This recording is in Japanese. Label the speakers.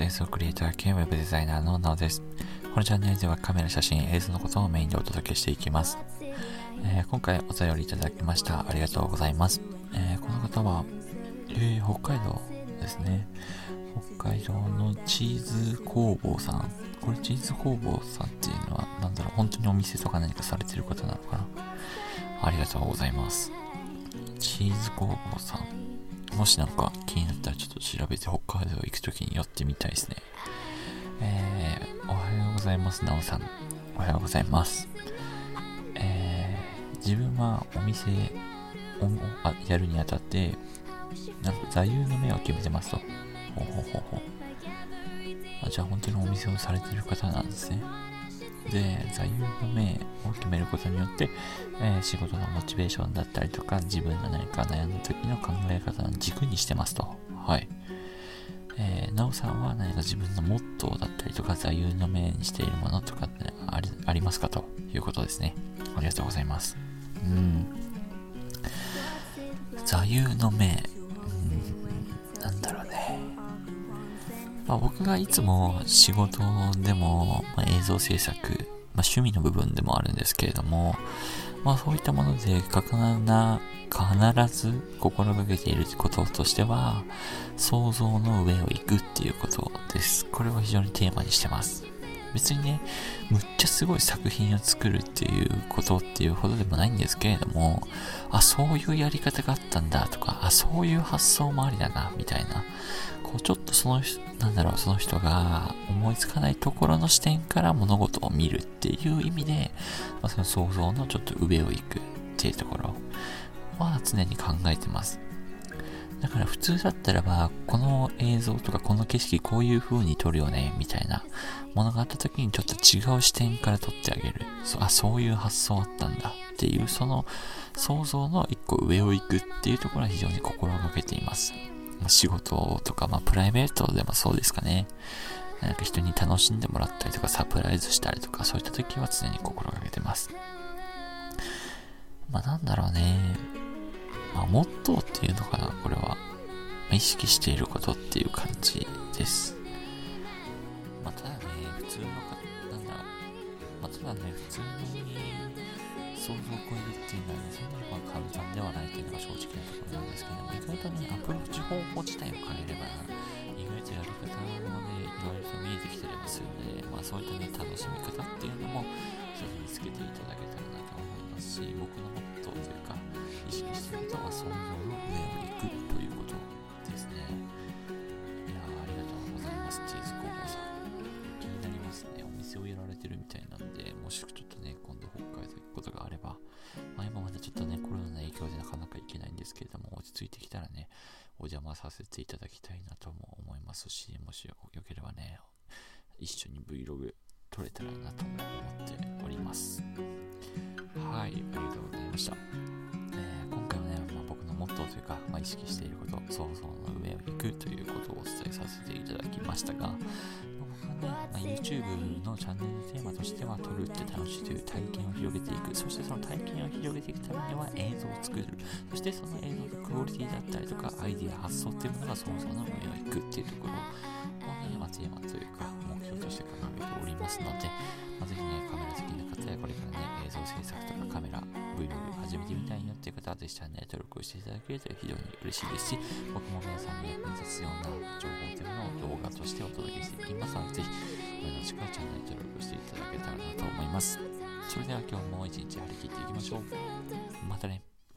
Speaker 1: 。映像クリエイター兼ウェブデザイナーのなおです。このチャンネルではカメラ、写真、映像のことをメインでお届けしていきます。えー、今回お便りいただきました。ありがとうございます。えー、この方は、えー、北海道ですね。北海道のチーズ工房さん。これチーズ工房さんっていうのは、なんだろう、本当にお店とか何かされてる方なのかなありがとうございます。チーズ工房さん。もしなんか気になったらちょっと調べて北海道行くときに寄ってみたいですね。えー、おはようございます、なおさん。おはようございます。えー、自分はお店をあやるにあたって、なんか座右の銘を決めてますと。ほうほうほうほう。あじゃあ本当にお店をされてる方なんですね。で、座右の銘を決めることによって、えー、仕事のモチベーションだったりとか、自分の何か悩んだ時の考え方の軸にしてますと。はい。えー、なおさんは何か自分のモットーだったりとか、座右の銘にしているものとかってありありますかと？いうことですね。ありがとうございます。うん。座右の銘。まあ、僕がいつも仕事でも、まあ、映像制作、まあ、趣味の部分でもあるんですけれども、まあそういったもので、かかな、必ず心がけていることとしては、想像の上を行くっていうことです。これを非常にテーマにしてます。別にね、むっちゃすごい作品を作るっていうことっていうほどでもないんですけれども、あ、そういうやり方があったんだとか、あ、そういう発想もありだな、みたいな。こう、ちょっとその人、なんだろう、その人が思いつかないところの視点から物事を見るっていう意味で、まあ、その想像のちょっと上を行くっていうところは常に考えてます。だから普通だったらば、この映像とかこの景色こういう風に撮るよね、みたいなものがあった時にちょっと違う視点から撮ってあげる。そあ、そういう発想あったんだっていう、その想像の一個上を行くっていうところは非常に心がけています。仕事とか、まあプライベートでもそうですかね。なんか人に楽しんでもらったりとかサプライズしたりとかそういった時は常に心がけてます。まあなんだろうね。まあ、モットーっていうのかな、これは。意識していることっていう感じです。まあ、ただね、普通の方、なんだろう、まあ、ただね、普通に想像を超えるっていうのはね、そんなにま簡単ではないっていうのが正直なところなんですけども、外とね、アプローチ方法自体を変えれば、意外とやり方もね、いろいろと見えてきたりもするので、まあそういったね、楽しみ方っていうのも、ぜひ見つけていただけたらなと思いますし、僕のモットーというか、意識していることは想像の上を行くということですね。いやありがとうございます、チーズ工房さん。気になりますね。お店をやられてるみたいなんで、もしちょっとね、今度北海道行くことがあれば、まあ、今までちょっとね、コロナの影響でなかなか行けないんですけれども、落ち着いてきたらね、お邪魔させていただきたいなとも思いますし、もしよければね、一緒に Vlog 撮れたらなと思っております。はい、ありがとうございました。えー、今回はね、まあ、僕のモットーというか、まあ、意識していること、想像の上を行くということをお伝えさせていただきましたが、まあ、YouTube のチャンネルのテーマとしては、撮るって楽しいという体験を広げていく、そしてその体験を広げていくためには映像を作る、そしてその映像のクオリティだったりとか、アイデア、発想っていうものがそもそもの上を行くっていうところ。をね、まあ、テーマというか、目標として掲げておりますので、まあ、ぜひね、カメラ好きな方やこれからね、映像制作とかカメラ、Vlog 始めてみたいよっていう方はぜひチャンネル登録していただけると非常に嬉しいですし、僕も皆さんに役に立つような情報というものを動画としてお届けしていきますので、ぜひ、よろしくチャンネル登録していただけたらなと思います。それでは今日も一日張り切っていきましょう。またね。